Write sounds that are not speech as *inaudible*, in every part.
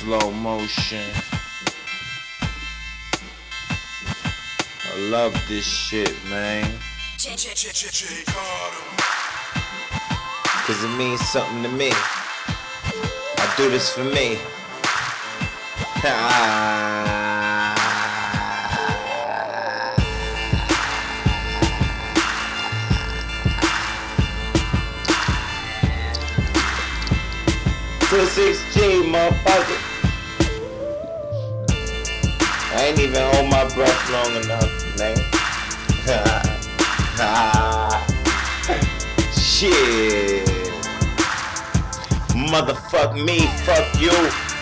slow motion. I love this shit, man. Cause it means something to me. I do this for me. Ah. Two six G, motherfucker. I ain't even hold my breath long enough, man. *laughs* Shit. Motherfuck me, fuck you,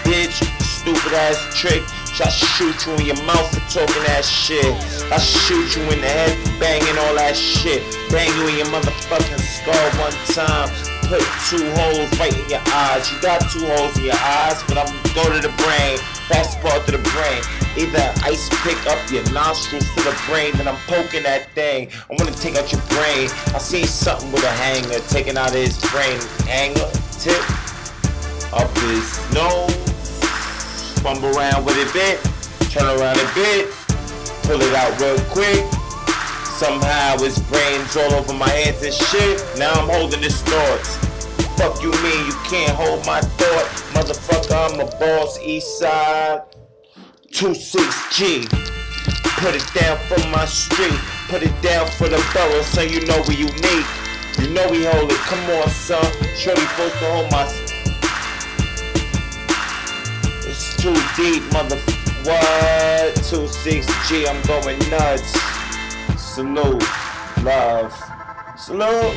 bitch. Stupid ass trick. I shoot you in your mouth for talking that shit. I shoot you in the head for banging all that shit. Bang you in your motherfucking skull one time put two holes right in your eyes. You got two holes in your eyes, but I'm gonna go to the brain. Part of the. Either ice pick up your nostrils to the brain, then I'm poking that thing. I wanna take out your brain. I see something with a hanger taking out his brain. Hanger, tip, up his nose. Fumble around with it bit, turn around a bit, pull it out real quick. Somehow his brain's all over my hands and shit. Now I'm holding his thoughts. Fuck you mean you can't hold my thought? Motherfucker, I'm a boss, east side. 26G. Put it down for my street. Put it down for the borough so you know we unique. You know we hold it. Come on, son. Shorty supposed to hold my. It's too deep, mother. What? 26G, I'm going nuts. Salute. Love. Salute.